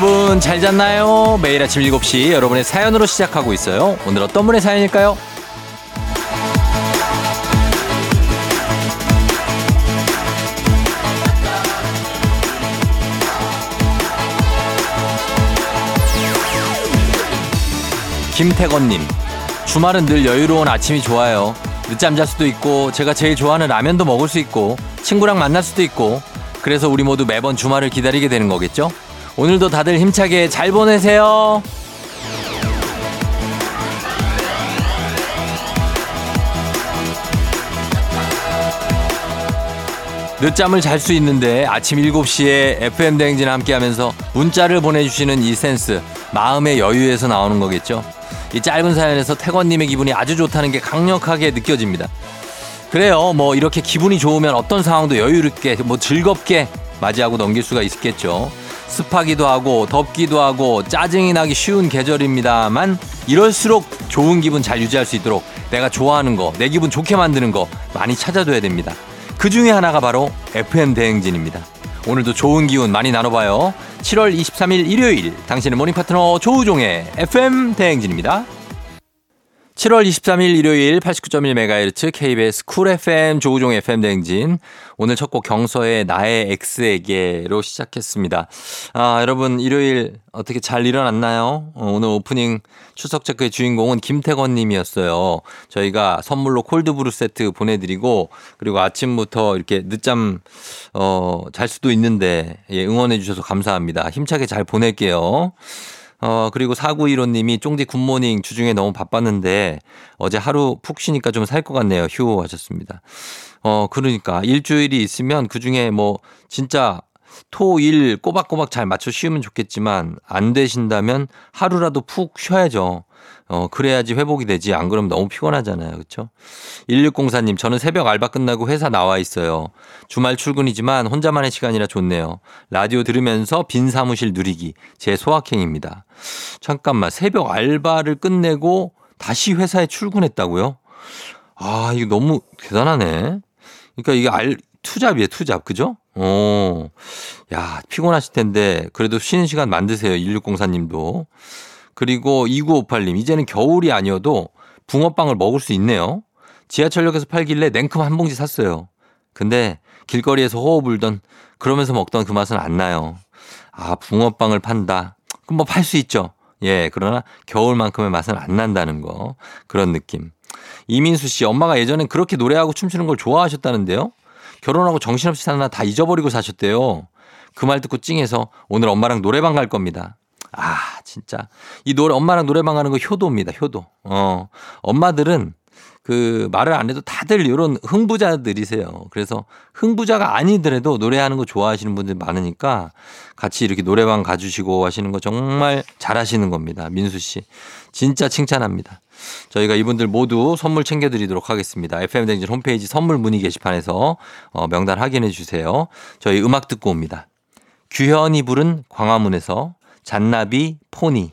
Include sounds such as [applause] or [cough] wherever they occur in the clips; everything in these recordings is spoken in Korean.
여러분 잘 잤나요? 매일 아침 7시 여러분의 사연으로 시작하고 있어요. 오늘 어떤 분의 사연일까요? 김태건님, 주말은 늘 여유로운 아침이 좋아요. 늦잠 잘 수도 있고, 제가 제일 좋아하는 라면도 먹을 수 있고, 친구랑 만날 수도 있고, 그래서 우리 모두 매번 주말을 기다리게 되는 거겠죠? 오늘도 다들 힘차게 잘 보내세요. 늦잠을 잘 수 있는데 아침 7시에 FM 대행진 함께 하면서 문자를 보내주시는 이 센스, 마음의 여유에서 나오는 거겠죠? 이 짧은 사연에서 태권님의 기분이 아주 좋다는 게 강력하게 느껴집니다. 그래요. 뭐 이렇게 기분이 좋으면 어떤 상황도 여유롭게 뭐 즐겁게 맞이하고 넘길 수가 있겠죠. 습하기도 하고 덥기도 하고 짜증이 나기 쉬운 계절입니다만 이럴수록 좋은 기분 잘 유지할 수 있도록 내가 좋아하는 거, 내 기분 좋게 만드는 거 많이 찾아둬야 됩니다. 그 중에 하나가 바로 FM 대행진입니다. 오늘도 좋은 기운 많이 나눠봐요. 7월 23일 일요일 당신의 모닝 파트너 조우종의 FM 대행진입니다. 7월 23일 일요일 89.1MHz KBS 쿨 FM 조우종 FM 대행진. 오늘 첫 곡 경서의 나의 X에게로 시작했습니다. 아, 여러분 일요일 어떻게 잘 일어났나요? 어, 오늘 오프닝 출석 체크의 주인공은 김태건 님이었어요. 저희가 선물로 콜드브루 세트 보내드리고 그리고 아침부터 이렇게 늦잠, 어, 잘 수도 있는데 예, 응원해 주셔서 감사합니다. 힘차게 잘 보낼게요. 어, 그리고 4915님이 쫑디 굿모닝 주중에 너무 바빴는데 어제 하루 푹 쉬니까 좀 살 것 같네요. 휴 하셨습니다. 어, 그러니까 일주일이 있으면 그 중에 뭐 진짜 토, 일 꼬박꼬박 잘 맞춰 쉬우면 좋겠지만 안 되신다면 하루라도 푹 쉬어야죠. 어, 그래야지 회복이 되지. 안 그러면 너무 피곤하잖아요. 그렇죠? 1604님, 저는 새벽 알바 끝나고 회사 나와 있어요. 주말 출근이지만 혼자만의 시간이라 좋네요. 라디오 들으면서 빈 사무실 누리기. 제 소확행입니다. 잠깐만, 새벽 알바를 끝내고 다시 회사에 출근했다고요? 아, 이거 너무 대단하네. 그러니까 이게 알, 투잡이에요, 투잡. 그죠? 어, 야, 피곤하실 텐데, 그래도 쉬는 시간 만드세요. 1604님도. 그리고 2958님, 이제는 겨울이 아니어도 붕어빵을 먹을 수 있네요. 지하철역에서 팔길래 냉큼 한 봉지 샀어요. 근데 길거리에서 호호 불던 그러면서 먹던 그 맛은 안 나요. 아, 붕어빵을 판다. 그럼 뭐 팔 수 있죠. 예, 그러나 겨울만큼의 맛은 안 난다는 거. 그런 느낌. 이민수 씨, 엄마가 예전엔 그렇게 노래하고 춤추는 걸 좋아하셨다는데요. 결혼하고 정신없이 사느라 다 잊어버리고 사셨대요. 그 말 듣고 찡해서 오늘 엄마랑 노래방 갈 겁니다. 아, 진짜. 이 노래, 엄마랑 노래방 가는 거 효도입니다, 효도. 어, 엄마들은 그 말을 안 해도 다들 이런 흥부자들이세요. 그래서 흥부자가 아니더라도 노래하는 거 좋아하시는 분들 많으니까 같이 이렇게 노래방 가주시고 하시는 거 정말 잘하시는 겁니다. 민수 씨. 진짜 칭찬합니다. 저희가 이분들 모두 선물 챙겨드리도록 하겠습니다. FM댕진 홈페이지 선물 문의 게시판에서 어, 명단 확인해 주세요. 저희 음악 듣고 옵니다. 규현이 부른 광화문에서 잔나비 포니.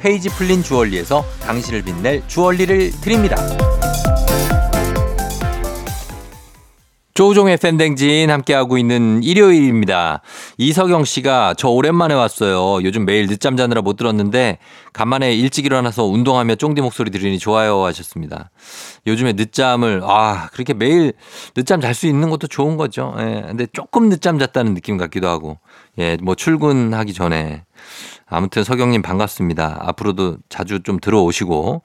페이지 풀린 주얼리에서 당신을 빛낼 주얼리를 드립니다. 조우종의 FM 댕진 함께하고 있는 일요일입니다. 이석영 씨가 저 오랜만에 왔어요. 요즘 매일 늦잠 자느라 못 들었는데 간만에 일찍 일어나서 운동하며 쫑디 목소리 들으니 좋아요 하셨습니다. 요즘에 늦잠을 아 그렇게 매일 늦잠 잘 수 있는 것도 좋은 거죠. 예. 근데 조금 늦잠 잤다는 느낌 같기도 하고 예, 뭐 출근하기 전에 아무튼 석영님 반갑습니다. 앞으로도 자주 좀 들어오시고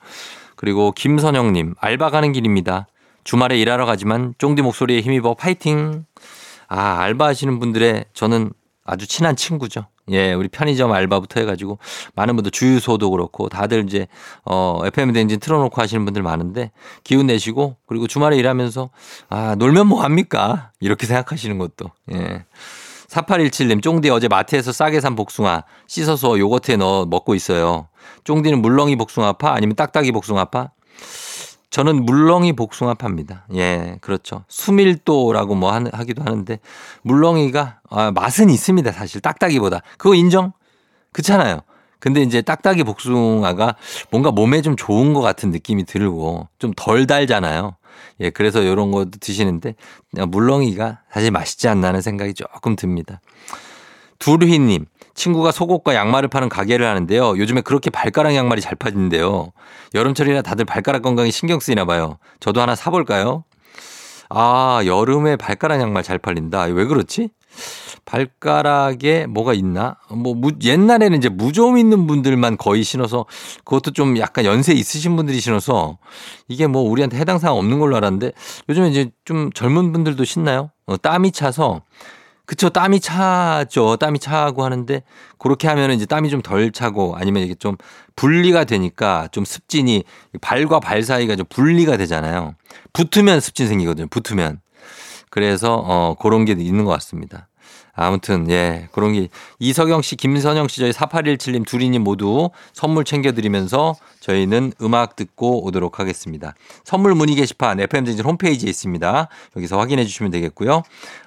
그리고 김선영님 알바 가는 길입니다. 주말에 일하러 가지만 쫑디 목소리에 힘입어 파이팅. 아, 알바하시는 분들의 저는 아주 친한 친구죠. 예, 우리 편의점 알바부터 해가지고 많은 분들 주유소도 그렇고 다들 이제 어 FM 댕진 틀어놓고 하시는 분들 많은데 기운 내시고 그리고 주말에 일하면서 아 놀면 뭐 합니까 이렇게 생각하시는 것도 예. 4817님 쫑디 어제 마트에서 싸게 산 복숭아 씻어서 요거트에 넣어 먹고 있어요. 쫑디는 물렁이 복숭아파 아니면 딱딱이 복숭아파? 저는 물렁이 복숭아파입니다. 예, 그렇죠. 수밀도라고 뭐 하기도 하는데 물렁이가 아, 맛은 있습니다. 사실 딱딱이보다 그거 인정? 그렇잖아요. 근데 이제 딱딱이 복숭아가 뭔가 몸에 좀 좋은 것 같은 느낌이 들고 좀 덜 달잖아요. 예, 그래서 이런 거 드시는데 물렁이가 사실 맛있지 않나는 생각이 조금 듭니다. 두루희님, 친구가 속옷과 양말을 파는 가게를 하는데요. 요즘에 그렇게 발가락 양말이 잘 팔린대요. 여름철이라 다들 발가락 건강에 신경 쓰이나 봐요. 저도 하나 사볼까요? 아, 여름에 발가락 양말 잘 팔린다. 왜 그렇지? 발가락에 뭐가 있나? 뭐, 무, 옛날에는 이제 무좀 있는 분들만 거의 신어서 그것도 좀 약간 연세 있으신 분들이 신어서 이게 뭐 우리한테 해당 사항 없는 걸로 알았는데 요즘에 이제 좀 젊은 분들도 신나요? 어, 땀이 차서 그쵸. 땀이 차죠. 땀이 차고 하는데 그렇게 하면 이제 땀이 좀 덜 차고 아니면 이게 좀 분리가 되니까 좀 습진이 발과 발 사이가 좀 분리가 되잖아요. 붙으면 습진 생기거든요. 붙으면. 그래서 어 그런 게 있는 것 같습니다. 아무튼 예 그런 게 이석영 씨, 김선영 씨, 저희 4817님 두리님 모두 선물 챙겨드리면서 저희는 음악 듣고 오도록 하겠습니다. 선물 문의 게시판 FM댕진 홈페이지에 있습니다. 여기서 확인해 주시면 되겠고요.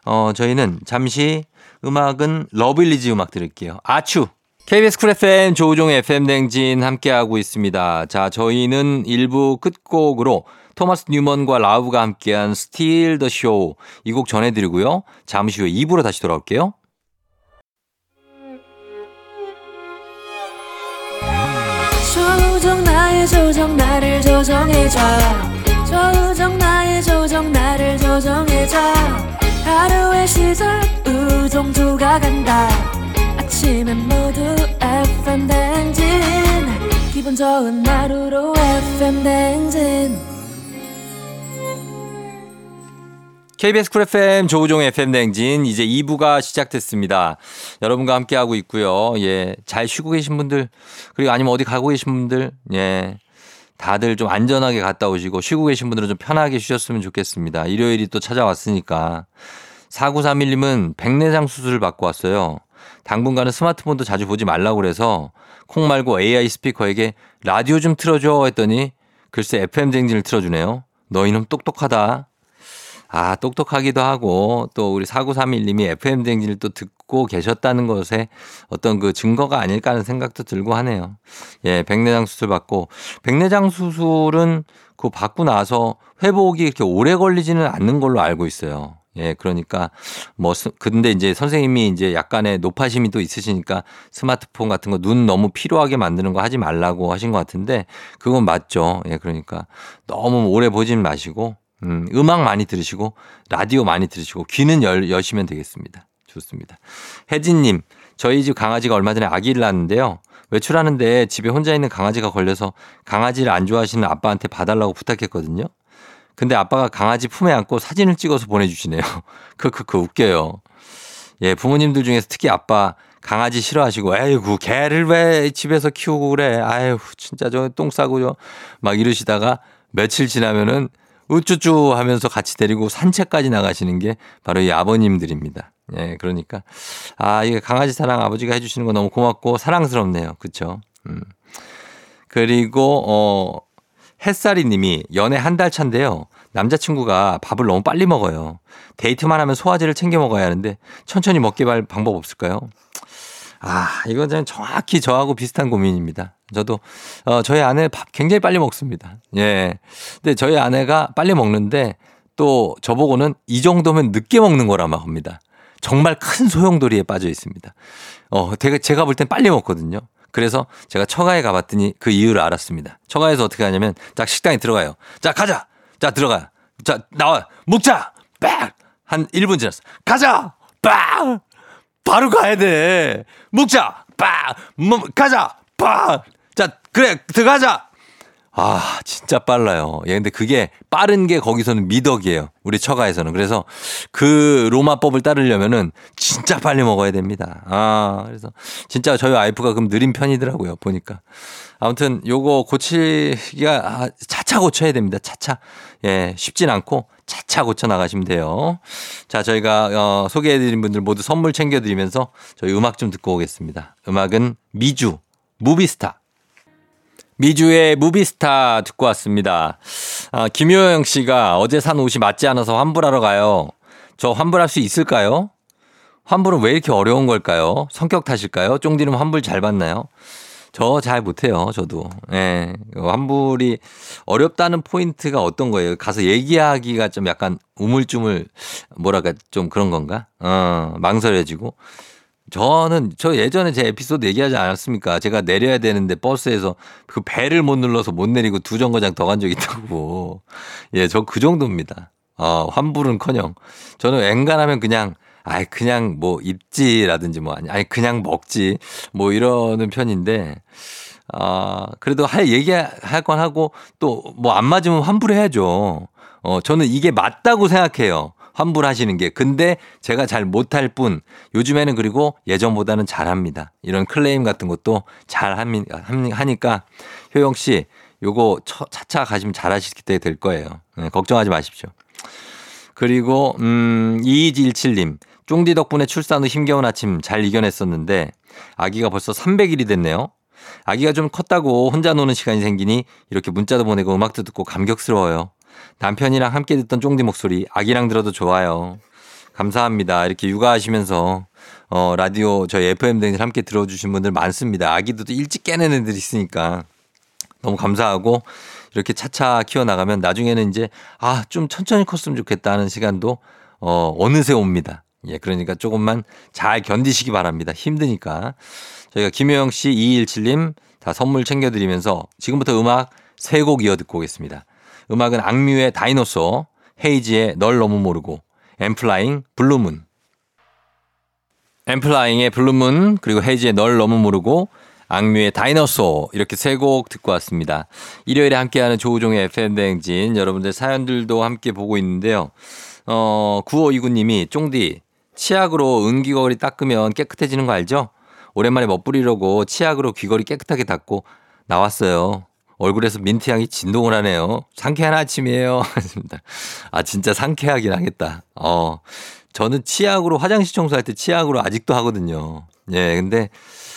어 저희는 잠시 음악은 러블리즈 음악 들을게요. 아추 KBS 쿨 FM 조우종의 FM 댕진 함께하고 있습니다. 자, 저희는 1부 끝곡으로 토마스 뉴먼과 라우가 함께한 Steal The Show 이 곡 전해드리고요. 잠시 후에 2부로 다시 돌아올게요. 조종 나의 조종 나를 조종해줘. 조종 나의 조종 나를 조종해줘. 하루의 시작 우종조가 간다. 아침엔 모두 FM 댕진. 기분 좋은 하루로 FM 댕진 KBS 쿨 FM 조우종 FM 냉진 이제 2부가 시작됐습니다. 여러분과 함께하고 있고요. 예. 잘 쉬고 계신 분들 그리고 아니면 어디 가고 계신 분들 예. 다들 좀 안전하게 갔다 오시고 쉬고 계신 분들은 좀 편하게 쉬셨으면 좋겠습니다. 일요일이 또 찾아왔으니까. 4931님은 백내장 수술을 받고 왔어요. 당분간은 스마트폰도 자주 보지 말라고 그래서 콩 말고 AI 스피커에게 라디오 좀 틀어줘 했더니 글쎄 FM 쟁진을 틀어주네요. 너 이놈 똑똑하다. 아, 똑똑하기도 하고 또 우리 4931님이 FM 댕진을 또 듣고 계셨다는 것에 어떤 그 증거가 아닐까 하는 생각도 들고 하네요. 예, 백내장 수술 받고 백내장 수술은 그 받고 나서 회복이 이렇게 오래 걸리지는 않는 걸로 알고 있어요. 예, 그러니까 뭐 근데 이제 선생님이 이제 약간의 노파심이 또 있으시니까 스마트폰 같은 거 눈 너무 피로하게 만드는 거 하지 말라고 하신 것 같은데 그건 맞죠. 예, 그러니까 너무 오래 보진 마시고 음, 음악 많이 들으시고 라디오 많이 들으시고 귀는 열, 여시면 되겠습니다. 좋습니다. 혜진님, 저희 집 강아지가 얼마 전에 아기를 낳았는데요. 외출하는데 집에 혼자 있는 강아지가 걸려서 강아지를 안 좋아하시는 아빠한테 봐달라고 부탁했거든요. 근데 아빠가 강아지 품에 안고 사진을 찍어서 보내주시네요. [laughs] 크크크 웃겨요. 예, 부모님들 중에서 특히 아빠 강아지 싫어하시고, 아이고, 개를 왜 집에서 키우고 그래. 아유, 진짜 저 똥 싸고 막 이러시다가 며칠 지나면은 우쭈쭈 하면서 같이 데리고 산책까지 나가시는 게 바로 이 아버님들입니다. 예, 그러니까. 아, 이게 강아지 사랑 아버지가 해 주시는 거 너무 고맙고 사랑스럽네요. 그쵸? 음. 그리고, 어, 햇살이 님이 연애 한 달 차인데요. 남자친구가 밥을 너무 빨리 먹어요. 데이트만 하면 소화제를 챙겨 먹어야 하는데 천천히 먹게 할 방법 없을까요? 아, 이건 좀 정확히 저하고 비슷한 고민입니다. 저도, 어, 저희 아내 밥 굉장히 빨리 먹습니다. 예. 근데 저희 아내가 빨리 먹는데 또 저보고는 이 정도면 늦게 먹는 거라고 합니다. 정말 큰 소용돌이에 빠져 있습니다. 어, 제가, 제가 볼 땐 빨리 먹거든요. 그래서 제가 처가에 가봤더니 그 이유를 알았습니다. 처가에서 어떻게 하냐면 딱 식당에 들어가요. 자, 가자! 자, 들어가. 자, 나와. 먹자! 빡! 한 1분 지났어. 가자! 빡! 바로 가야 돼. 먹자. 빠. 뭐, 가자. 빠. 자, 그래. 들어가자. 아, 진짜 빨라요. 예, 근데 그게 빠른 게 거기서는 미덕이에요. 우리 처가에서는. 그래서 그 로마법을 따르려면은 진짜 빨리 먹어야 됩니다. 아, 그래서 진짜 저희 와이프가 그럼 느린 편이더라고요. 보니까. 아무튼 요거 고치기가 아, 차차 고쳐야 됩니다. 차차. 예, 쉽진 않고 차차 고쳐 나가시면 돼요. 자, 저희가 어, 소개해 드린 분들 모두 선물 챙겨 드리면서 저희 음악 좀 듣고 오겠습니다. 음악은 미주, Movie Star. 미주의 Movie Star 듣고 왔습니다. 아, 김효영 씨가 어제 산 옷이 맞지 않아서 환불하러 가요. 저 환불할 수 있을까요? 환불은 왜 이렇게 어려운 걸까요? 성격 탓일까요? 쫑디는 환불 잘 받나요? 저 잘 못해요, 저도. 예. 환불이 어렵다는 포인트가 어떤 거예요? 가서 얘기하기가 좀 약간 우물쭈물, 뭐랄까, 좀 그런 건가? 어, 망설여지고. 저는 저 예전에 제 에피소드 얘기하지 않았습니까? 제가 내려야 되는데 버스에서 그 배를 못 눌러서 못 내리고 두 정거장 더 간 적 있다고. 예, 저 그 정도입니다. 어, 환불은커녕 저는 앵간하면 그냥 아이 그냥 뭐 입지라든지 뭐 아니 아니 그냥 먹지 뭐 이러는 편인데 아 그래도 할 얘기할 건 하고 또 뭐 안 맞으면 환불해야죠. 어 저는 이게 맞다고 생각해요. 환불하시는 게. 근데 제가 잘 못할 뿐 요즘에는 그리고 예전보다는 잘합니다. 이런 클레임 같은 것도 잘 하니까 효영 씨 요거 차차 가시면 잘하시게 될 거예요. 네, 걱정하지 마십시오. 그리고 음 2217님 쫑디 덕분에 출산 후 힘겨운 아침 잘 이겨냈었는데 아기가 벌써 300일이 됐네요. 아기가 좀 컸다고 혼자 노는 시간이 생기니 이렇게 문자도 보내고 음악도 듣고 감격스러워요. 남편이랑 함께 듣던 쫑디 목소리 아기랑 들어도 좋아요. 감사합니다. 이렇게 육아하시면서 어 라디오 저희 FM 댕진 함께 들어주신 분들 많습니다. 아기도 또 일찍 깨는 애들 있으니까 너무 감사하고 이렇게 차차 키워나가면 나중에는 이제 아 좀 천천히 컸으면 좋겠다 하는 시간도 어 어느새 옵니다. 예, 그러니까 조금만 잘 견디시기 바랍니다. 힘드니까. 저희가 김효영 씨, 217님 다 선물 챙겨드리면서 지금부터 음악 세 곡 이어 듣고 오겠습니다. 음악은 악뮤의 Dinosaur, 헤이즈의 널 너무 모르고, N.Flying, Blue Moon. N.Flying의 Blue Moon, 그리고 헤이즈의 널 너무 모르고, 악뮤의 다이노소 이렇게 세 곡 듣고 왔습니다. 일요일에 함께하는 조우종의 FM대행진 여러분들 사연들도 함께 보고 있는데요. 어, 9529님이 쫑디 치약으로 은귀걸이 닦으면 깨끗해지는 거 알죠? 오랜만에 멋부리려고 치약으로 귀걸이 깨끗하게 닦고 나왔어요. 얼굴에서 민트향이 진동을 하네요. 상쾌한 아침이에요. [laughs] 아, 진짜 상쾌하긴 하겠다. 어, 저는 치약으로 화장실 청소할 때 치약으로 아직도 하거든요. 예, 근데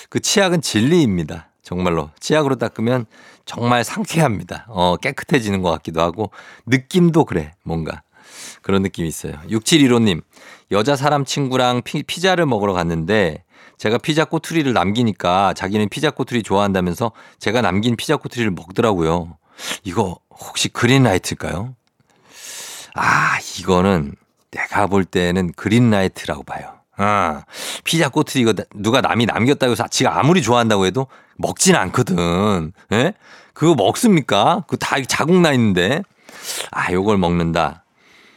그 치약은 진리입니다. 정말로. 치약으로 닦으면 정말 상쾌합니다. 어, 깨끗해지는 것 같기도 하고 느낌도 그래. 뭔가. 그런 느낌이 있어요. 6715님, 여자 사람 친구랑 피, 피자를 먹으러 갔는데 제가 피자 꼬투리를 남기니까 자기는 피자 꼬투리 좋아한다면서 제가 남긴 피자 꼬투리를 먹더라고요. 이거 혹시 그린라이트일까요? 아, 이거는 내가 볼 때는 그린라이트라고 봐요. 아, 피자 꼬투리 이거 누가 남이 남겼다고 해서 지가 아무리 좋아한다고 해도 먹진 않거든. 예? 그거 먹습니까? 그거 다 자국 나 있는데. 아, 요걸 먹는다.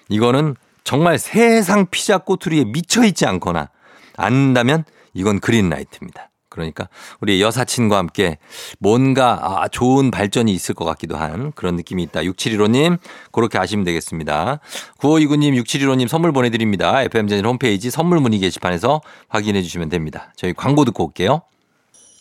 이거는 정말 세상 피자 꼬투리에 미쳐 있지 않거나 안다면 이건 그린라이트입니다. 그러니까 우리 여사친과 함께 뭔가 아, 좋은 발전이 있을 것 같기도 한 그런 느낌이 있다. 6715님 그렇게 아시면 되겠습니다. 9529님 6715님 선물 보내드립니다. FM대행진 홈페이지 선물 문의 게시판에서 확인해 주시면 됩니다. 저희 광고 듣고 올게요.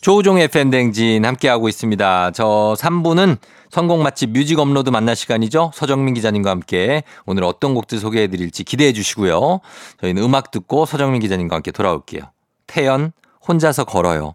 조우종 FM 대행진 함께하고 있습니다. 저 3부는 선곡 맛집 뮤직 업로드 만날 시간이죠. 서정민 기자님과 함께 오늘 어떤 곡들 소개해 드릴지 기대해 주시고요. 저희는 음악 듣고 서정민 기자님과 함께 돌아올게요. 태연 혼자서 걸어요.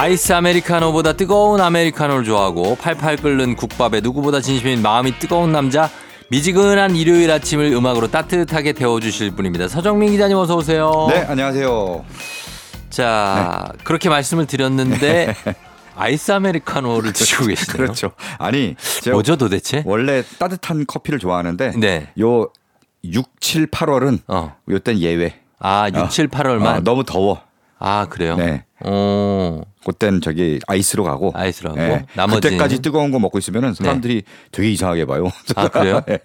아이스 아메리카노보다 뜨거운 아메리카노를 좋아하고 팔팔 끓는 국밥에 누구보다 진심인 마음이 뜨거운 남자 미지근한 일요일 아침을 음악으로 따뜻하게 데워주실 분입니다. 서정민 기자님 어서 오세요. 네, 안녕하세요. 자, 그렇게 말씀을 드렸는데 [laughs] 아이스 아메리카노를 드시고 계시네요. 그렇죠. 아니, 뭐죠 도대체? 원래 따뜻한 커피를 좋아하는데 네. 요 6, 7, 8월은 어. 요땐 예외. 아, 6, 7, 8월만. 어, 너무 더워. 아, 그래요? 네. 어. 그땐 저기 아이스로 가고. 아이스로 하고. 네. 나머지는? 그때까지 뜨거운 거 먹고 있으면은 사람들이 되게 이상하게 봐요. [laughs] 아, 그래요? [laughs] 네.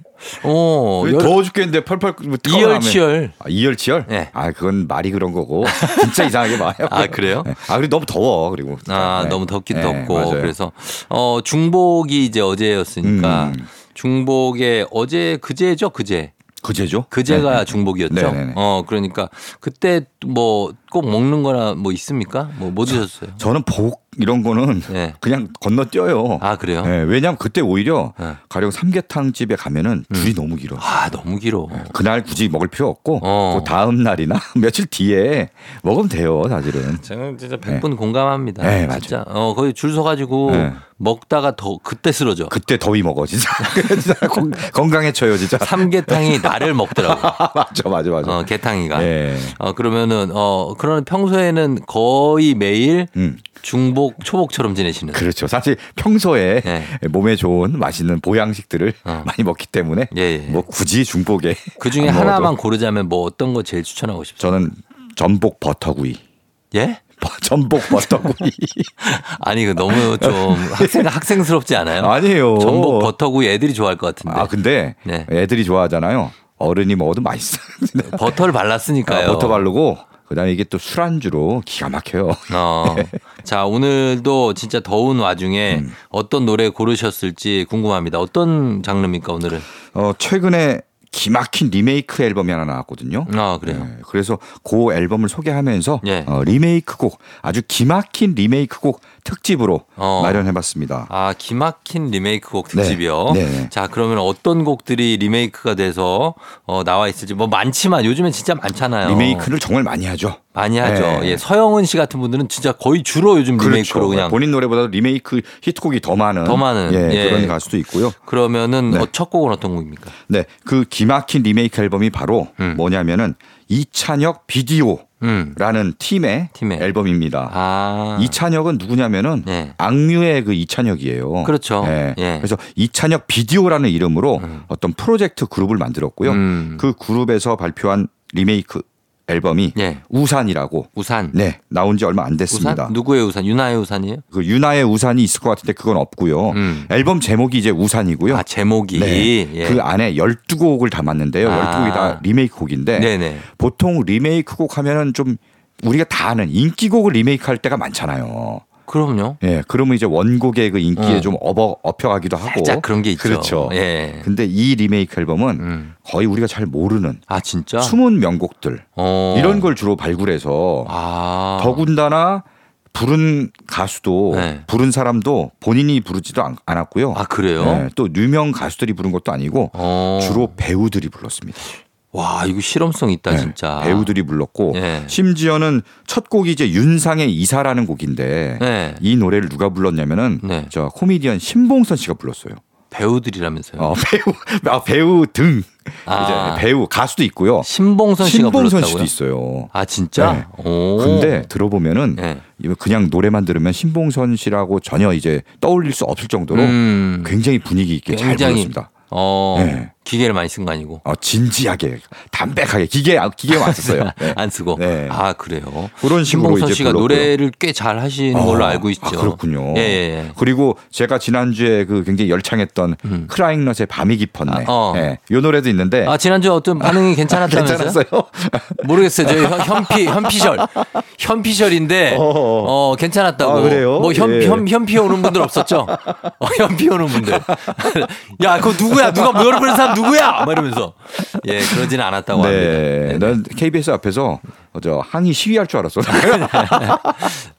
어. 왜 열- 더워 죽겠는데 펄펄 뭐 이열치열. 아, 이열치열? 네. 아, 그건 말이 그런 거고. 진짜 이상하게 봐요. 아, 그래요? 네. 아, 그리고 너무 더워. 그리고. 아, 네. 너무 덥긴 네, 덥고. 맞아요. 그래서 어, 중복이 이제 어제였으니까 음. 중복에 어제 그제죠, 그제. 그제죠? 그제가 네. 중복이었죠. 네네네. 어, 그러니까 그때 뭐 꼭 먹는 거나 뭐 있습니까? 뭐 뭐 드셨어요? 저는 복 이런 거는 네. 그냥 건너뛰어요. 아, 그래요? 네, 왜냐하면 그때 오히려 네. 음. 가령 삼계탕 집에 가면은 줄이 너무 길어. 아, 너무 길어. 그날 굳이 먹을 필요 없고 어. 그 다음 날이나 [laughs] 며칠 뒤에 먹으면 돼요, 사실은. 저는 진짜 100분 공감합니다. 네, 맞아요. 진짜 어 거기 줄 서가지고 네. 먹다가 더 그때 쓰러져. 그때 더위 먹어, 진짜. [laughs] 진짜 건- 건강해져요, 진짜. 삼계탕이 나를 먹더라고. [laughs] 맞아, 맞아, 맞아. 어 개탕이가. 예. 어 그러면은 어 그런 평소에는 거의 매일 음, 중복 초복처럼 지내시는. 그렇죠. 사실 평소에 네. 몸에 좋은 맛있는 보양식들을 어. 많이 먹기 때문에 예, 예. 뭐 굳이 중복에 [laughs] 그 중에 하나만 고르자면 뭐 어떤 거 제일 추천하고 싶죠? 저는 전복 버터구이. 예? 전복 버터구이. [laughs] 아니 그 너무 좀 학생 학생스럽지 않아요? 아니에요. 전복 버터구이 애들이 좋아할 것 같은데. 아 근데 네. 애들이 좋아하잖아요. 어른이 먹어도 맛있어. [laughs] 버터를 발랐으니까요. 아, 버터 바르고 그다음에 이게 또 술안주로 기가 막혀요. 어. [laughs] 자, 오늘도 진짜 더운 와중에 음. 어떤 노래 고르셨을지 궁금합니다. 어떤 장르입니까, 오늘은? 어 최근에 기막힌 리메이크 앨범이 하나 나왔거든요. 아, 그래요. 네, 그래서 그 앨범을 소개하면서 예. 어, 리메이크 곡 아주 기막힌 리메이크 곡 특집으로 어. 마련해봤습니다. 아, 기막힌 리메이크 곡 특집이요. 네, 네. 자, 그러면 어떤 곡들이 리메이크가 돼서 어, 나와 있을지 뭐 많지만 요즘엔 진짜 많잖아요. 리메이크를 정말 많이 하죠. 많이 하죠. 네. 예, 서영은 씨 같은 분들은 진짜 거의 주로 요즘 리메이크로 그냥 본인 노래보다 리메이크 히트곡이 더 많은 더 많은, 예, 예. 그런 가수도 있고요. 그러면은 네. 어, 첫 곡은 어떤 곡입니까? 네, 그 기막힌 리메이크 앨범이 바로 음. 뭐냐면은 이찬혁 비디오 라는 음. 팀의, 팀의. 앨범입니다. 아. 이찬혁은 누구냐면은 네. 악뮤의 그 이찬혁이에요. 그렇죠. 예. 예. 그래서 이찬혁 비디오라는 이름으로 음. 어떤 프로젝트 그룹을 만들었고요. 음. 그 그룹에서 발표한 리메이크 앨범이 예. 우산이라고 우산. 네 나온 지 얼마 안 됐습니다. 우산? 누구의 우산? 윤하의 우산이에요? 그 윤하의 우산이 있을 것 같은데 그건 없고요. 음. 앨범 제목이 이제 우산이고요. 아, 제목이. 네. 예. 그 안에 12곡을 담았는데요. 아. 12곡이 다 리메이크 곡인데 네네. 보통 리메이크 곡 하면은 좀 우리가 다 아는 인기곡을 리메이크 할 때가 많잖아요. 그럼요. 예, 그러면 이제 원곡의 그 인기에 어. 좀 업어 엎혀가기도 하고. 살짝 그런 게 있죠. 그렇죠. 예. 근데 이 리메이크 앨범은 음. 거의 우리가 잘 모르는 아 진짜? 숨은 명곡들 어. 이런 걸 주로 발굴해서 아. 더군다나 부른 가수도 네. 부른 사람도 본인이 부르지도 않, 않았고요. 아 그래요? 네, 또 유명 가수들이 부른 것도 아니고 어. 주로 배우들이 불렀습니다. 와 이거 실험성 있다 네, 진짜. 배우들이 불렀고 예. 심지어는 첫 곡이 이제 윤상의 이사라는 곡인데 네. 이 노래를 누가 불렀냐면은 네. 저 코미디언 신봉선 씨가 불렀어요. 배우들이라면서요. 어, 배우 [laughs] 아, 배우 등 아. 이제 배우 가수도 있고요. 신봉선 씨가 신봉선 불렀다고요? 씨도 있어요. 아 진짜? 네. 오. 근데 들어보면은 네. 이거 그냥 노래만 들으면 신봉선 씨라고 전혀 이제 떠올릴 수 없을 정도로 음. 굉장히 분위기 있게 잘 굉장히 불렀습니다. 어 네. 기계를 많이 쓴 거 아니고 어, 진지하게 담백하게 기계 기계 안 썼어요. [laughs] 네. 안 쓰고 네. 아 그래요. 그런 식으로 이제 씨가 불렀고요. 노래를 꽤 잘 하시는 걸로 아, 알고 있죠. 아, 그렇군요. 예, 예, 예. 그리고 제가 지난주에 그 굉장히 열창했던 크라잉넛의 밤이 깊었네. 음. 아, 어. 예. 요 노래도 있는데 아 지난주 에 어떤 반응이 괜찮았다면서요? 괜찮았어요? [laughs] 모르겠어요. 현- 현피 현피셜 현피셜인데 어, 어 괜찮았다고. 아, 그래요? 뭐 현 예. 현, 현피 오는 분들 없었죠? 어, 현피 오는 분들. [laughs] 야 그거 누구야? 누가 노래 부르는 사람 누구야? 막 이러면서 예 그러지는 않았다고 네. 합니다. 난 KBS 앞에서 저 항의 시위할 줄 알았어.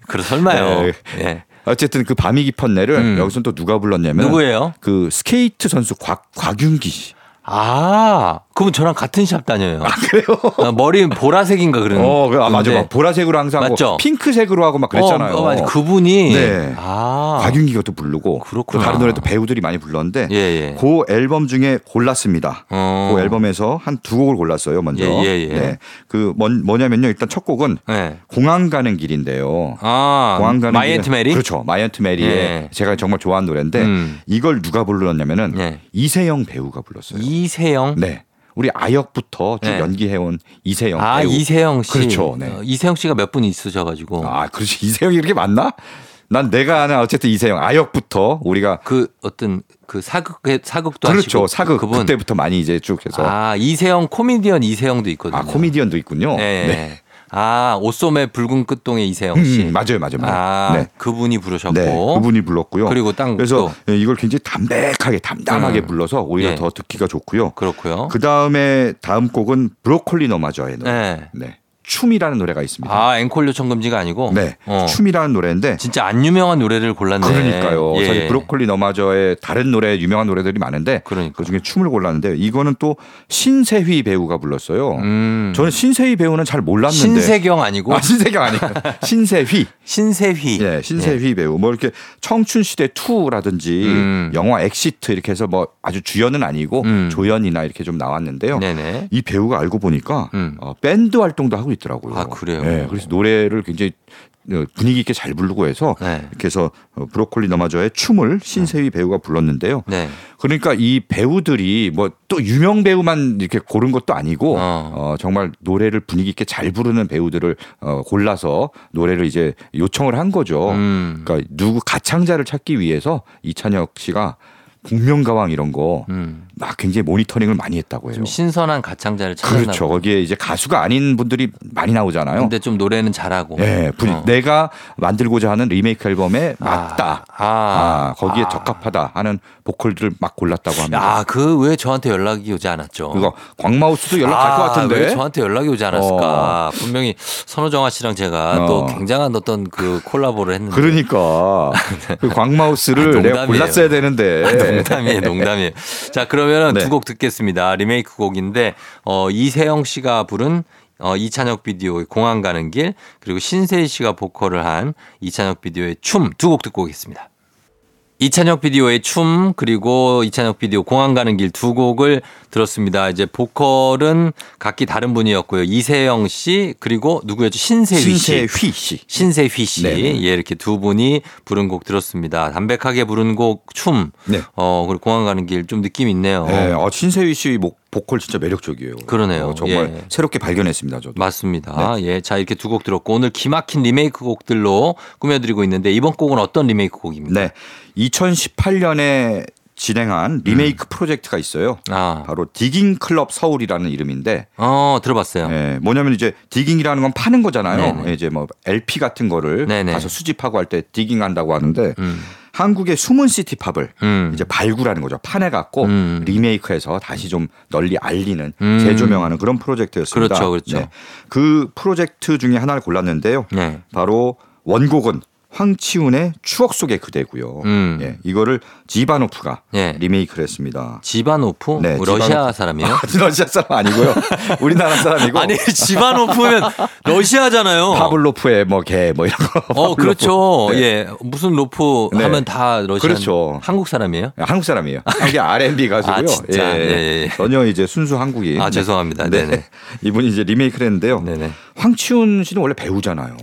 그래 설마요. 네. 예. 어쨌든 그 밤이 깊었네를 음. 여기서 또 누가 불렀냐면 누구예요? 그 스케이트 선수 곽 곽윤기 씨. 아 그분 저랑 같은 샵 다녀요. 그래요? 머리 보라색인가 그런. 어, 그, 아, 맞아. 막 보라색으로 항상 하고 맞죠? 핑크색으로 하고 막 그랬잖아요. 어, 어, 맞아. 그분이 네. 아 곽윤기가 또 부르고 그렇구나. 또 다른 노래도 배우들이 많이 불렀는데 예, 예. 그 앨범 중에 골랐습니다. 어. 그 앨범에서 한 두 곡을 골랐어요. 먼저. 예, 예, 예. 네. 그 뭔, 뭐냐면요. 일단 첫 곡은 네. 공항 가는 길인데요. 아 공항 가는 My Aunt 길은- Mary. 그렇죠. My Aunt Mary의 예. 제가 정말 좋아하는 노래인데 음. 이걸 누가 불렀냐면은 예. 이세영 배우가 불렀어요. 이세영. 네. 우리 아역부터 쭉 네. 연기해온 이세영 아 배우. 이세영 씨. 그렇죠. 네. 어, 이세영 씨가 몇 분 있으셔가지고 아, 그렇지. 이세영이 이렇게 맞나? 난 내가 아는 어쨌든 이세영 아역부터 우리가 그 어떤 그 사극 사극도 그렇죠. 하시고 사극 그분. 그때부터 많이 이제 쭉 해서 아, 아 이세영 코미디언 이세영도 있거든요. 코미디언도 있군요. 네. 네. 아 옷소매 붉은 끝동의 이세영 씨. 음, 맞아요, 맞아요, 맞아요. 아 네. 그분이 부르셨고. 네, 그분이 불렀고요. 그리고 땅 그래서 또. 이걸 굉장히 담백하게 담담하게 음. 불러서 오히려 예. 더 듣기가 좋고요. 그렇고요. 그 다음에 다음 곡은 브로콜리 너마저의 노래. 네. 네. 춤이라는 노래가 있습니다. 아 앵콜 요청 금지가 아니고. 네. 어. 춤이라는 노래인데 진짜 안 유명한 노래를 골랐네. 그러니까요. 예. 사실 브로콜리 너마저의 다른 노래 유명한 노래들이 많은데 그러니까. 그 중에 춤을 골랐는데 이거는 또 신세휘 배우가 불렀어요. 음. 저는 신세휘 배우는 잘 몰랐는데 신세경 아니고 아 신세경 아니에요. [laughs] 신세휘. 신세휘. 예, 신세휘 배우. 뭐 이렇게 청춘 시대 2라든지 음. 영화 Exit 이렇게 해서 뭐 아주 주연은 아니고 음. 조연이나 이렇게 좀 나왔는데요. 네네. 이 배우가 알고 보니까 음. 어, 밴드 활동도 하고 있더라고요. 아, 그래요? 예, 그래서 노래를 굉장히 어, 분위기 있게 잘 부르고 해서 네. 이렇게 해서 어, 브로콜리 너마저의 춤을 신세휘 배우가 불렀는데요. 네. 그러니까 이 배우들이 뭐 또 유명 배우만 이렇게 고른 것도 아니고 어. 어. 정말 노래를 분위기 있게 잘 부르는 배우들을 어, 골라서 노래를 이제 요청을 한 거죠. 음. 그러니까 누구 가창자를 찾기 위해서 이찬혁 씨가 국명가왕 이런 거 막 음. 굉장히 모니터링을 많이 했다고 해요. 좀 신선한 가창자를 찾았나 그렇죠. 거기에 이제 가수가 아닌 분들이 많이 나오잖아요. 근데 좀 노래는 잘하고. 예, 분- 어. 내가 만들고자 하는 리메이크 앨범에 아, 맞다. 아. 아, 거기에 아. 적합하다 하는 보컬들을 막 골랐다고 합니다. 아, 그 왜 저한테 연락이 오지 않았죠? 그거 광마우스도 연락 갈것 아, 같은데. 왜 저한테 연락이 오지 않았을까? 분명히 선호정아 씨랑 제가 어. 또 굉장한 어떤 그 콜라보를 했는데. 그러니까 [laughs] 그 광마우스를 아, 내가. 골랐어야 되는데. 농담이에요, 농담이에요. [laughs] 자, 그 러면은 네. 두곡 듣겠습니다. 리메이크 곡인데, 어, 이세영 씨가 부른 어, 이찬혁 비디오의 공항 가는 길, 그리고 신세희 씨가 보컬을 한 이찬혁 비디오의 춤 두 곡 듣고 오겠습니다. 이찬혁 비디오의 춤 그리고 이찬혁 비디오 공항 가는 길 두 곡을 들었습니다. 이제 보컬은 각기 다른 분이었고요. 이세영 씨 그리고 누구였죠? 신세휘 씨. 신세휘 씨. 신세휘 씨. 네네. 예, 이렇게 두 분이 부른 곡 들었습니다. 담백하게 부른 곡 춤. 네. 어, 그리고 공항 가는 길 좀 느낌 있네요. 네, 어, 신세휘 씨 목, 보컬 진짜 매력적이에요. 그러네요. 어, 정말 예. 새롭게 발견했습니다. 저도. 맞습니다. 예. 자, 이렇게 두 곡 들었고 오늘 기막힌 리메이크 곡들로 꾸며드리고 있는데 이번 곡은 어떤 리메이크 곡입니까? 네. 2018년에 진행한 리메이크 프로젝트가 있어요. 아, 바로 Digging Club 서울이라는 이름인데 어 들어봤어요. 예, 뭐냐면 이제 digging이라는 건 파는 거잖아요. 네네. 예, 이제 뭐 LP 같은 거를 네네. 가서 수집하고 할 때 digging 한다고 하는데 음. 한국의 숨은 city pop을 음. 이제 발굴하는 거죠. 파내 갖고 음. 리메이크해서 다시 좀 널리 알리는 음. 재조명하는 그런 프로젝트였습니다. 그렇죠, 그렇죠. 네. 그 프로젝트 중에 하나를 골랐는데요. 네. 바로 원곡은 황치훈의 추억 속의 그대고요. 음. 예, 이거를 지바노프가 예. 리메이크를 했습니다. 지바노프 네, 뭐 러시아 지바노프. 사람이에요? [laughs] 아, 러시아 사람 아니고요. 우리나라 사람이고 아니 지바노프면 러시아잖아요. 파블로프의 뭐 개 뭐 이런 거. 어 그렇죠. 네. 예 무슨 로프 네. 하면 다 러시아 그렇죠. 한국 사람이에요? 한국 사람이에요. 이게 R&B [laughs] 가수고요. 아, 진짜? 예, 예, 예. 전혀 이제 순수 한국인. 아, 죄송합니다. 네네. [laughs] 이분이 이제 리메이크를 했는데요. 네네. 황치훈 씨는 원래 배우잖아요.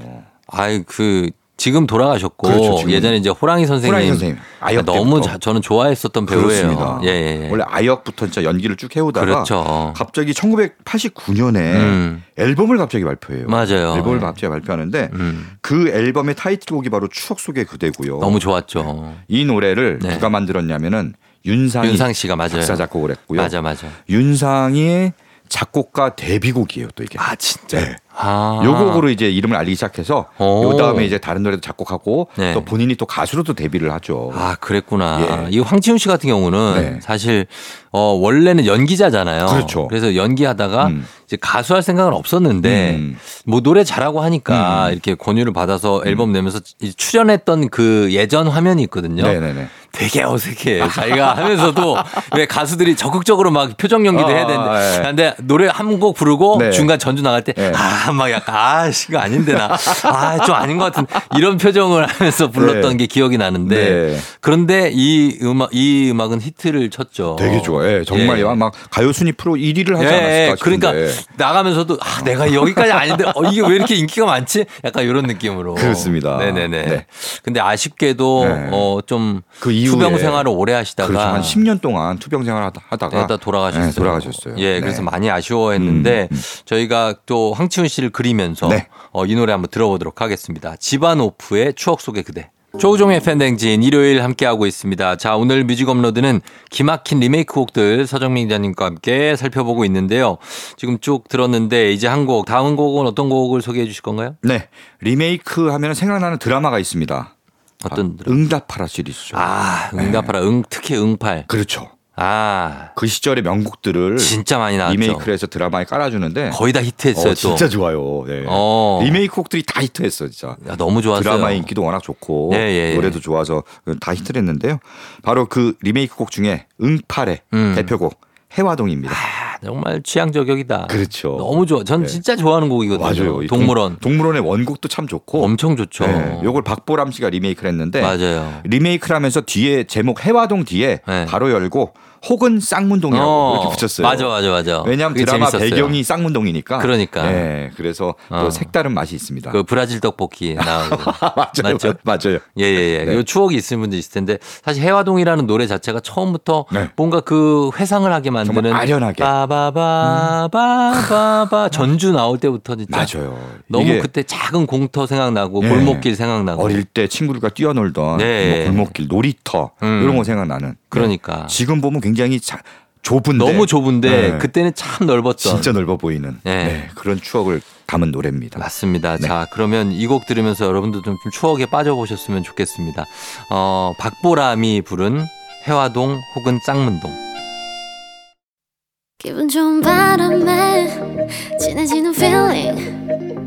아이 그 지금 돌아가셨고 그렇죠, 지금. 예전에 이제 호랑이 선생님, 호랑이 선생님. 아역 너무 때부터. 자- 저는 좋아했었던. 배우예요. 예, 예, 예. 원래 아역부터 진짜 연기를 쭉 해오다가 그렇죠. 갑자기 1989년에 음. 앨범을 갑자기 발표해요. 맞아요. 앨범을 예. 갑자기 발표하는데 음, 그 앨범의 타이틀곡이 바로 추억 속의 그대고요. 너무 좋았죠. 이 노래를 네. 누가 만들었냐면은 윤상이 윤상 씨가 맞아요. 작사 작곡을 했고요. 맞아, 맞아. 윤상이의 작곡가 데뷔곡이에요, 또 이게. 아 진짜. 네. 아. 요 곡으로 이제 이름을 알리기 시작해서 오. 요 다음에 이제 다른 노래도 작곡하고 네. 또 본인이 또 가수로도 데뷔를 하죠. 아, 그랬구나. 예. 이 황치훈 씨 같은 경우는 네. 사실 어 원래는 연기자잖아요. 그렇죠. 래서 연기하다가 음. 이제 가수할 생각은 없었는데 음. 뭐 노래 잘하고 하니까 음. 이렇게 권유를 받아서 앨범 내면서 이 출연했던 그 예전 화면이 있거든요. 네네네. 되게 어색해. 자기가 하면서도 [laughs] 왜 가수들이 적극적으로 막 표정 연기도 해야 되는데. 아, 예. 근데 노래 한 곡 부르고 네. 중간 전주 나갈 때 네. 아, [laughs] 막 약간 아, 씨, 이거 아닌데 나. 아, 좀 아닌 것 같은 이런 표정을 하면서 불렀던 네. 게 기억이 나는데. 네. 그런데 이 음악, 이 음악은 히트를 쳤죠. 되게 좋아해. 정말 예. 막 가요 순위 프로 1위를 하지 예, 않았을까 그러니까 싶은데. 나가면서도 아, 내가 여기까지 아닌데 어, 이게 왜 이렇게 인기가 많지? 약간 이런 느낌으로. 그렇습니다. 네네네. 네. 근데 아쉽게도 네. 어, 좀그 이후에 투병 생활을 오래 하시다가 그렇죠. 한 10년 동안 투병 생활 하다- 하다가 네, 다 돌아가셨어요. 네, 돌아가셨어요. 예, 그래서 네. 많이 아쉬워했는데 음, 음. 저희가 또 황치훈 씨를 그리면서 네. 어, 이 노래 한번 들어보도록 하겠습니다. 지바노프의 추억 속의 그대. 조우종의 FM 대행진 일요일 함께하고 있습니다. 자, 오늘 뮤직 업로드는 기막힌 리메이크 곡들 서정민 기자님과 함께 살펴보고 있는데요. 지금 쭉 들었는데 이제 한 곡, 다음 곡은 어떤 곡을 소개해 주실 건가요? 네. 리메이크 하면 생각나는 드라마가 있습니다. 어떤 아, 드라마? 응답하라 시리즈죠. 아, 응답하라. 응, 특히 응팔. 그렇죠. 아, 그 시절의 명곡들을 진짜 많이 나왔죠. 리메이크를 해서 드라마에 깔아주는데 거의 다 히트했어요, 어, 또. 진짜 좋아요. 네. 어. 리메이크 곡들이 다 히트했어, 진짜. 야, 너무 좋았어요. 드라마 인기도 워낙 좋고 예, 예, 예. 노래도 좋아서 다 히트를 했는데요. 바로 그 리메이크 곡 중에 응팔의 음. 대표곡 해화동입니다. 아, 정말 취향 저격이다. 그렇죠. 너무 좋아. 전 네. 진짜 좋아하는 곡이거든요. 맞아요. 이 동물원. 동, 동물원의 원곡도 참 좋고 엄청 좋죠. 네, 요걸 박보람 씨가 리메이크를 했는데 맞아요. 리메이크를 하면서 뒤에 제목 해화동 뒤에 네. 바로 열고 혹은 쌍문동이라고 어, 이렇게 붙였어요. 맞아, 맞아, 맞아. 왜냐하면 드라마 재밌었어요. 배경이 쌍문동이니까. 그러니까. 네, 그래서 어. 또 색다른 맛이 있습니다. 그 브라질 떡볶이 [laughs] 나오고. 맞아요, 맞죠? 맞아요. 예, 예, 예. 네. 요 추억이 있으신 분들 있을 텐데 사실 해화동이라는 노래 자체가 처음부터 네. 뭔가 그 회상을 하게 만드는 아련하게. 빠바바바바바 전주 나올 때부터 진짜 맞아요. 너무 그때 작은 공터 생각나고 예. 골목길 생각나고 어릴 때 친구들과 뛰어놀던 네. 뭐 골목길, 놀이터 음. 이런 거 생각나는. 그러니까 네. 지금 보면 굉장히 자, 좁은데 너무 좁은데 네. 그때는 참 넓었던 진짜 넓어 보이는 네. 네, 그런 추억을 담은 노래입니다. 맞습니다. 네. 자, 그러면 이 곡 들으면서 여러분도 좀 추억에 빠져보셨으면 좋겠습니다. 어, 박보람이 부른 해화동 혹은 쌍문동. 기분 좋은 바람에 진해지는 feeling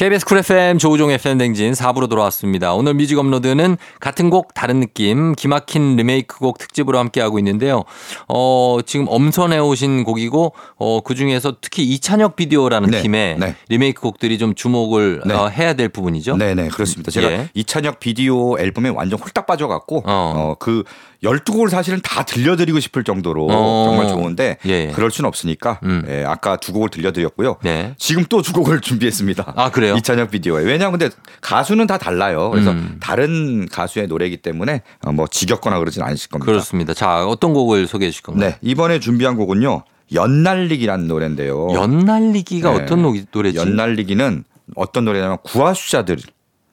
KBS 쿨 FM 조우종 FM 대행진 4부로 돌아왔습니다. 오늘 뮤직 업로드는 같은 곡 다른 느낌 기막힌 리메이크 곡 특집으로 함께하고 있는데요. 어, 지금 엄선해 오신 곡이고 어, 그중에서 특히 이찬혁 비디오라는 네, 팀의 네. 리메이크 곡들이 좀 주목을 네. 어, 해야 될 부분이죠. 네, 네, 그렇습니다. 제가 예. 이찬혁 비디오 앨범에 완전 홀딱 빠져갖고 어. 어, 그 12곡을 사실은 다 들려드리고 싶을 정도로 어. 정말 좋은데 예, 예. 그럴 수는 없으니까 음. 예, 아까 두 곡을 들려드렸고요. 네. 지금 또 두 곡을 준비했습니다. 아, 그래요? 이찬혁 비디오에. 왜냐하면 근데 가수는 다 달라요. 그래서 음. 다른 가수의 노래이기 때문에 어, 뭐 지겹거나 그러진 않으실 겁니다. 그렇습니다. 자, 어떤 곡을 소개해 주실 건가요? 네. 이번에 준비한 곡은요. 연날리기라는 노래인데요. 연날리기가 네. 어떤 노- 노래지? 연날리기는 어떤 노래냐면 구하수자들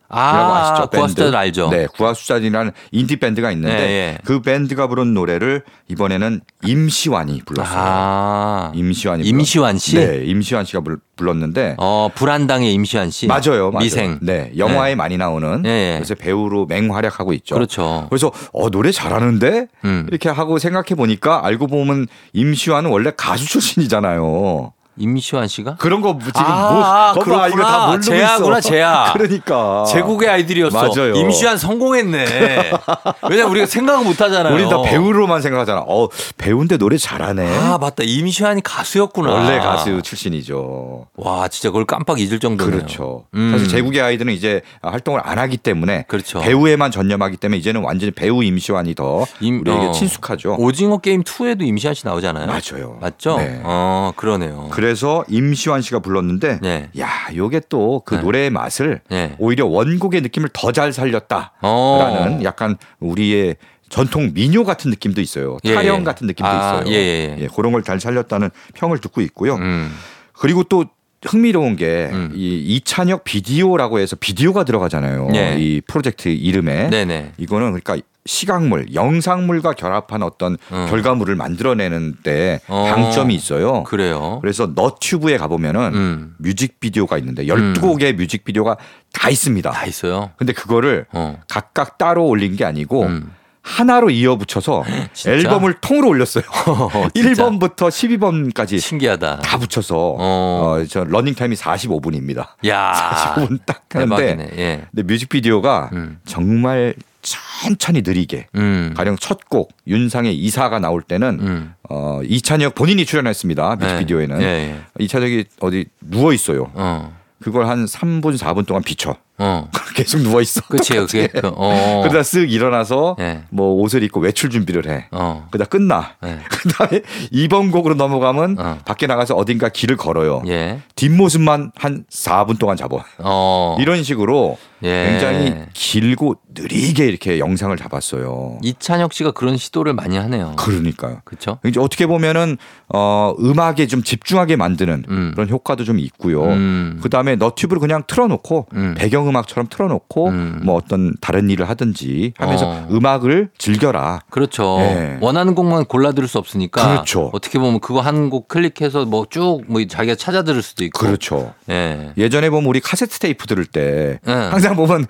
아? 구하수자들 밴드. 알죠? 네, 구하수자들이라는 인디 밴드가 있는데 예, 예. 그 밴드가 부른 노래를 이번에는 임시완이 불렀어요. 아, 임시완이 임시완 씨? 네, 임시완 씨가 불, 불렀는데 어, 불안당의 임시완 씨. 맞아요, 맞아요. 미생. 네, 영화에 많이 나오는 예, 예. 그래서 배우로 맹활약하고 있죠. 그렇죠. 그래서 어 노래 잘하는데 음. 이렇게 하고 생각해 보니까 알고 보면 임시완은 원래 가수 출신이잖아요. 임시완 씨가? 그런 거 지금 아, 뭐 거봐, 이거 다. 모르고 제야구나, 있어. 제야. [laughs] 그러니까 제국의 아이들이었어. 맞아요. 임시완 성공했네. [laughs] 왜냐면 우리가 생각을 못 하잖아요. 우린 다 배우로만 생각하잖아. 어 배우인데 노래 잘하네. 아, 맞다. 임시완이 가수였구나. 원래 가수 출신이죠. 와, 진짜 그걸 깜빡 잊을 정도네요. 그렇죠. 음. 사실 제국의 아이들은 이제 활동을 안 하기 때문에 그렇죠. 배우에만 전념하기 때문에 이제는 완전히 배우 임시완이 더 임- 우리에게 어. 친숙하죠. 오징어 게임 2에도 임시완 씨 나오잖아요. 맞아요. 맞죠? 네. 어, 그러네요. 그래 서 임시완 씨가 불렀는데 네. 야, 요게 또그 네. 노래의 맛을 네. 오히려 원곡의 느낌을 더 잘 살렸다라는 어. 약간 우리의 전통 민요 같은 느낌도 있어요. 예, 타령 예. 같은 느낌도 아, 있어요. 예, 예, 예. 그런 걸 잘 살렸다는 평을 듣고 있고요. 음. 그리고 또 흥미로운 게이 음. 이찬혁 비디오라고 해서 비디오가 들어가잖아요. 네. 이 프로젝트 이름에 네네. 이거는 그러니까 시각물, 영상물과 결합한 어떤 음. 결과물을 만들어내는 데 어. 방점이 있어요. 그래요. 그래서 너튜브에 가보면은 음. 뮤직비디오가 있는데 12곡의 뮤직비디오가 다 있습니다. 다 있어요. 근데 그거를 어. 각각 따로 올린 게 아니고 음. 하나로 이어붙여서? 앨범을 통으로 올렸어요. [laughs] 진짜? 1번부터 12번까지 신기하다. 다 붙여서 어. 어, 저 러닝 타임이 45분입니다. 야. 45분 딱 하는데. 예. 근데 뮤직비디오가 음. 정말 천천히 느리게 음. 가령 첫 곡 윤상의 이사가 나올 때는 음. 어, 이찬혁 본인이 출연했습니다. 뮤직비디오에는 예, 예. 이찬혁이 어디 누워 있어요. 어. 그걸 한 3분 4분 동안 비춰. 어. [laughs] 계속 누워 있어. 그치요, 그게. 그, 어. [laughs] 그러다 쓱 일어나서 예. 뭐 옷을 입고 외출 준비를 해. 어. 그러다 끝나. 예. [laughs] 그다음에 2번 곡으로 넘어가면 어. 밖에 나가서 어딘가 길을 걸어요. 예. 뒷모습만 한 4분 동안 잡아. 어. 이런 식으로 예. 굉장히 길고 느리게 이렇게 영상을 잡았어요. 이찬혁 씨가 그런 시도를 많이 하네요. 그러니까요. 그렇죠? 이제 어떻게 보면은 어 음악에 좀 집중하게 만드는 음. 그런 효과도 좀 있고요. 음. 그다음에 너튜브를 그냥 틀어놓고 음. 배경음악처럼 틀어놓고 음. 뭐 어떤 다른 일을 하든지 하면서 어. 음악을 즐겨라. 그렇죠. 예. 원하는 곡만 골라 들을 수 없으니까. 그렇죠. 어떻게 보면 그거 한 곡 클릭해서 뭐 쭉뭐 자기가 찾아 들을 수도 있고. 그렇죠. 예. 예전에 보면 우리 카세트 테이프 들을 때 예. 항상 보면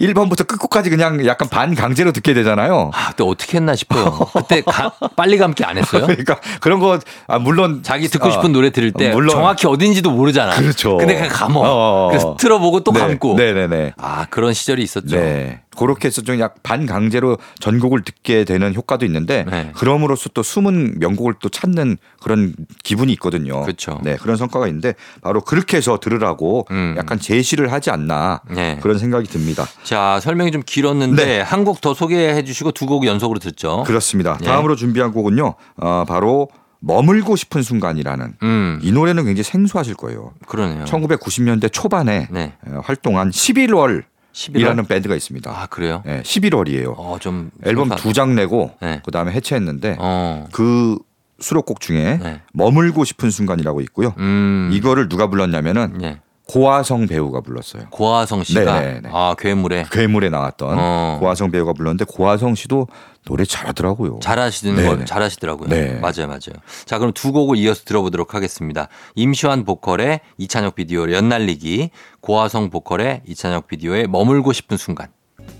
1번부터 끝곡까지 그냥 약간 반 강제로 듣게 되잖아요. 아, 또 어떻게 했나 싶어요. 그때 가- 빨리 감기 안 했어요? [laughs] 그러니까 그런 거 아, 물론 자기 듣고 어, 싶은 노래 들을 때 물론 정확히 어딘지도 모르잖아. 그렇죠. 근데 그냥 감어. 어. 그래서 틀어보고 또 네, 감고. 네네네. 아 그런 시절이 있었죠. 네. 그렇게 해서 좀 약 반강제로 전곡을 듣게 되는 효과도 있는데 네. 그럼으로써 또 숨은 명곡을 또 찾는 그런 기분이 있거든요. 그렇죠. 네, 그런 성과가 있는데 바로 그렇게 해서 들으라고 음. 약간 제시를 하지 않나 네. 그런 생각이 듭니다. 자 설명이 좀 길었는데 네. 한곡 더 소개해 주시고 두 곡 연속으로 듣죠. 그렇습니다. 예. 다음으로 준비한 곡은요. 어, 바로 머물고 싶은 순간이라는 음 이 노래는 굉장히 생소하실 거예요. 그러네요. 1990년대 초반에 네. 어, 활동한 11월 이라는 11월? 밴드가 있습니다. 아 그래요? 네, 11월이에요. 어 좀 앨범 두 장 내고 네. 그 다음에 해체했는데 어. 그 수록곡 중에 네. 머물고 싶은 순간이라고 있고요. 음. 이거를 누가 불렀냐면은 예. 고화성 배우가 불렀어요. 고화성 씨가 네네네. 아 괴물에 괴물에 나왔던 어. 고화성 배우가 불렀는데 고화성 씨도 노래 잘하더라고요. 잘하시는 네네. 거 잘하시더라고요. 네. 맞아요, 맞아요. 자, 그럼 두 곡을 이어서 들어보도록 하겠습니다. 임시완 보컬의 이찬혁 비디오 연날리기, 고화성 보컬의 이찬혁 비디오의 머물고 싶은 순간.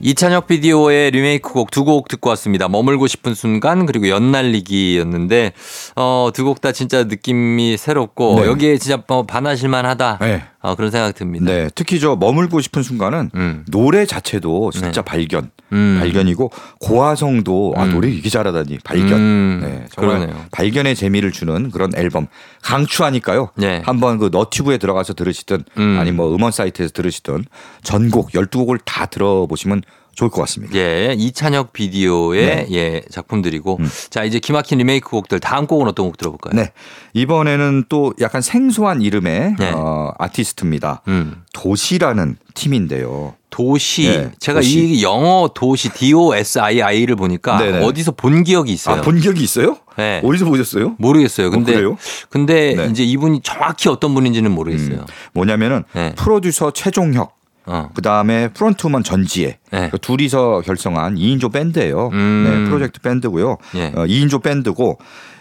이찬혁 비디오의 리메이크 곡 두 곡 듣고 왔습니다. 머물고 싶은 순간 그리고 연날리기였는데 어, 두 곡 다 진짜 느낌이 새롭고 네. 여기에 진짜 뭐 반하실만 하다. 네. 어, 그런 생각 듭니다. 네, 특히 저 머물고 싶은 순간은 음. 노래 자체도 진짜 네. 발견, 음. 발견이고 고화성도 아 음. 노래 이게 잘하다니 발견. 음. 네, 정말 그러네요. 발견의 재미를 주는 그런 앨범 강추하니까요. 네. 한번 그 너튜브에 들어가서 들으시든 음. 아니 뭐 음원 사이트에서 들으시든 전곡 12곡을 다 들어보시면 좋을 것 같습니다. 예, 이찬혁 비디오의 네. 예, 작품들이고. 음. 자, 이제 기막힌 리메이크 곡들 다음 곡은 어떤 곡 들어볼까요? 네. 이번에는 또 약간 생소한 이름의 네. 어, 아티스트입니다. 음. 도시라는 팀인데요. 도시. 네, 제가 도시. 이 영어 도시 D-O-S-I-I를 보니까 네네. 어디서 본 기억이 있어요. 아, 본 기억이 있어요? 네. 어디서 보셨어요? 모르겠어요. 근데 그래요? 근데 네. 이제 이분이 정확히 어떤 분인지는 모르겠어요. 음, 뭐냐면은 네. 프로듀서 최종혁, 어. 그 다음에 frontwoman 전지혜. 네. 그 둘이서 결성한 2인조 밴드예요. 음. 네, 프로젝트 밴드고요. 예. 어, 2인조 밴드고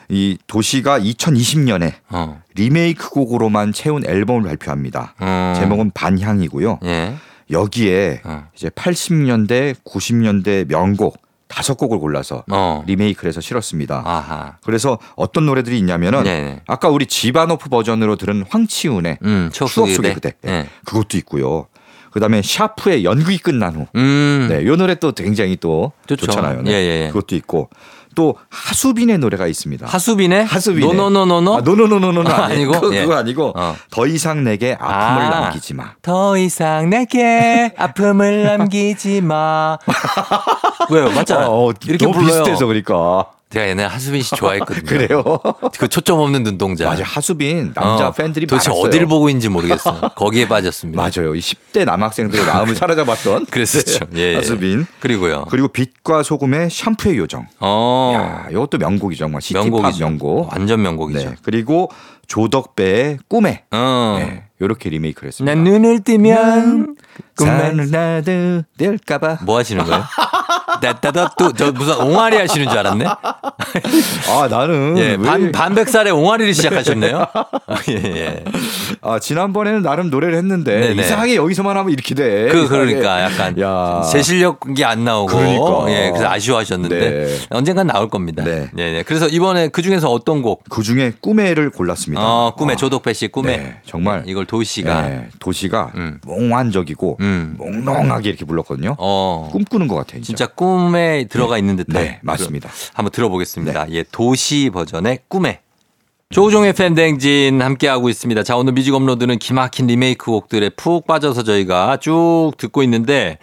이 도시가 2020년에 어. 리메이크 곡으로만 채운 앨범을 발표합니다. 어. 제목은 반향이고요. 예. 여기에 어. 이제 80년대, 90년대 명곡 다섯 곡을 골라서 어. 리메이크를 해서 실었습니다. 아하. 그래서 어떤 노래들이 있냐면은 네네. 아까 우리 지바노프 버전으로 들은 황치훈의 음, 추억 속의 그대. 그대 네. 그것도 있고요. 그다음에 샤프의 연극이 끝난 후. 음. 네, 요 노래 또 굉장히 또 좋죠. 좋잖아요. 네. 예, 예, 예. 그것도 있고 또 하수빈의 노래가 있습니다. 하수빈의 하수빈의 노노노노노 아, 노노노노노 아, 아니고? 그거, 예. 그거 아니고 어. 더 이상 내게 아픔을 아. 남기지 마. 더 이상 내게 아픔을 남기지 마. [laughs] 왜요? 맞잖아. 어, 어, 이렇게 너무 불러요. 비슷해서 그러니까 제가 옛날에 하수빈 씨 좋아했거든요. [laughs] 그래요. 그 초점 없는 눈동자. 맞아 하수빈 남자 어, 팬들이 도대체 많았어요. 어디를 보고 있는지 모르겠어요. [laughs] 거기에 빠졌습니다. 맞아요. 이 10대 남학생들의 마음을 사로잡았던 [laughs] 그랬었죠. 예, 예. 하수빈. 그리고요. 그리고 빛과 소금의 샴푸의 요정. 어. 야, 이것도 명곡이죠. 정말 명곡이죠. 명곡. 완전 명곡이죠. 네. 그리고 조덕배의 꿈에 어. 네. 이렇게 리메이크를 했습니다. 난 눈을 뜨면 산을 나도 될까봐. 뭐 하시는 거예요? 나따다또 저 무슨 옹알이 하시는 줄 알았네. 아 나는 예, 왜- 반 반백살에 옹알이를 시작하셨네요. [laughs] 예, 예. 아 지난번에는 나름 노래를 했는데 네네. 이상하게 여기서만 하면 이렇게 돼. 그 이상하게. 그러니까 약간 야. 제 실력이 안 나오고 그러니까. 예, 그래서 아쉬워하셨는데 네. 언젠간 나올 겁니다. 네. 네, 네. 그래서 이번에 그 중에서 어떤 곡? 그 중에 꿈에를 골랐습니다. 어, 꿈의 아, 조덕배 씨 꿈에 네, 정말 이걸 도시가 네, 도시가 음. 몽환적이고 음. 몽롱하게 이렇게 불렀거든요. 어 꿈꾸는 것 같아요. 진짜. 진짜 꿈에 들어가 있는 듯한 네, 맞습니다. 네. 한번 들어보겠습니다. 예, 도시 버전의 꿈에. 조우종의 FM 대행진 함께하고 있습니다. 자, 오늘 뮤직 업로드는 기막힌 리메이크 곡들에 푹 빠져서 저희가 쭉 듣고 있는데,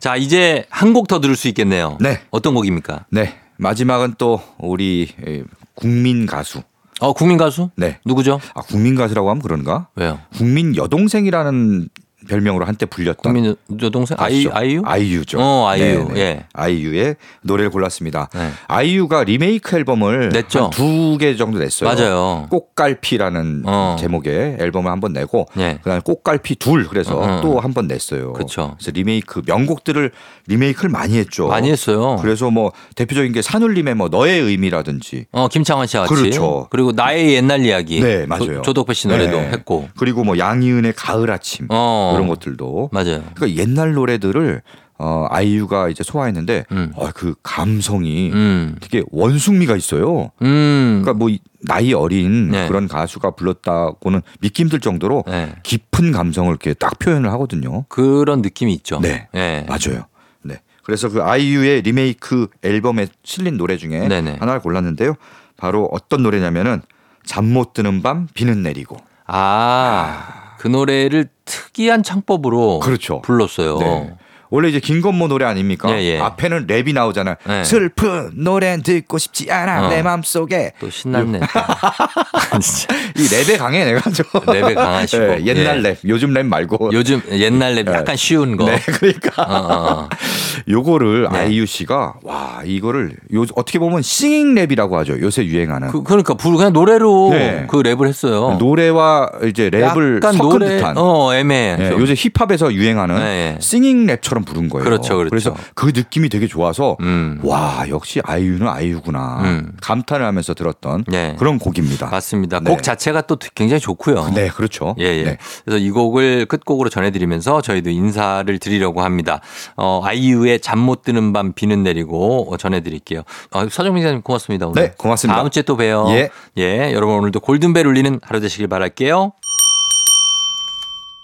자, 이제 한 곡 더 들을 수 있겠네요. 네. 어떤 곡입니까? 네 마지막은 또 우리 에, 국민 가수. 어, 국민 가수? 네. 누구죠? 아 국민 가수라고 하면 그런가? 왜요? 국민 여동생이라는 별명으로 한때 불렸던 국민 여동생? 아이. 아이유? 아이유죠. 어, 아이유. 네네. 예. 아이유의 노래를 골랐습니다. 네. 아이유가 리메이크 앨범을 냈죠. 두 개 정도 냈어요. 맞아요. 꽃갈피라는 어. 제목의 앨범을 한 번 내고 예. 그다음에 꽃갈피 둘 그래서 어, 어. 또한 번 냈어요. 그쵸. 그래서 리메이크 명곡들을 리메이크를 많이 했죠. 많이 했어요. 그래서 뭐 대표적인 게 산울림의 뭐 너의 의미라든지 어, 김창완 씨와 같이. 그렇죠. 그리고 나의 옛날 이야기. 네, 맞아요. 조, 덕배 씨 노래도 네. 했고. 그리고 뭐 양희은의 가을 아침 어. 이런 것들도 맞아요. 그러니까 옛날 노래들을 어, 아이유가 이제 소화했는데 음. 어, 그 감성이 음. 되게 원숭미가 있어요. 음. 그러니까 뭐 이- 나이 어린 네. 그런 가수가 불렀다고는 믿기 힘들 정도로 네. 깊은 감성을 이렇게 딱 표현을 하거든요. 그런 느낌이 있죠. 네. 예. 맞아요. 네. 그래서 그 아이유의 리메이크 앨범에 실린 노래 중에 네네. 하나를 골랐는데요. 바로 어떤 노래냐면은 잠 못 드는 밤 비는 내리고. 아, 그 노래를 특이한 창법으로 그렇죠. 불렀어요. 네. 원래 이제 김건모 노래 아닙니까? 예, 예. 앞에는 랩이 나오잖아요. 네. 슬픈 노래 듣고 싶지 않아 어. 내 맘속에 또 신났네. [laughs] 이 랩에 강해 내가 좀. 랩에 강하시고. 예, 옛날 예. 랩, 요즘 랩 말고. 요즘 옛날 랩 약간 쉬운 거. 네, 그러니까 어, 어, 어. [laughs] 요거를 네. 아이유 씨가 와 이거를 요 어떻게 보면 singing 랩이라고 하죠. 요새 유행하는 그, 불 그냥 노래로 네. 그 랩을 했어요. 노래와 이제 랩을 약간 섞은 노래, 듯한. 어, 애매해. 예, 좀. 요새 힙합에서 유행하는 네, 네. singing 랩처럼 부른 거예요. 그렇죠, 그렇죠. 그래서 그 느낌이 되게 좋아서 음. 와 역시 아이유는 아이유구나 음. 감탄을 하면서 들었던 네. 그런 곡입니다. 맞습니다. 네. 곡 자체가 또 굉장히 좋고요. 네, 그렇죠. 예, 예. 네. 그래서 이 곡을 끝곡으로 전해드리면서 저희도 인사를 드리려고 합니다. 어, 아이유의 잠 못 드는 밤 비는 내리고 어, 전해드릴게요. 어, 서정민 기자님 고맙습니다. 오늘. 네, 고맙습니다. 다음 주에 또 봬요. 예. 예, 여러분 오늘도 골든벨 울리는 하루 되시길 바랄게요.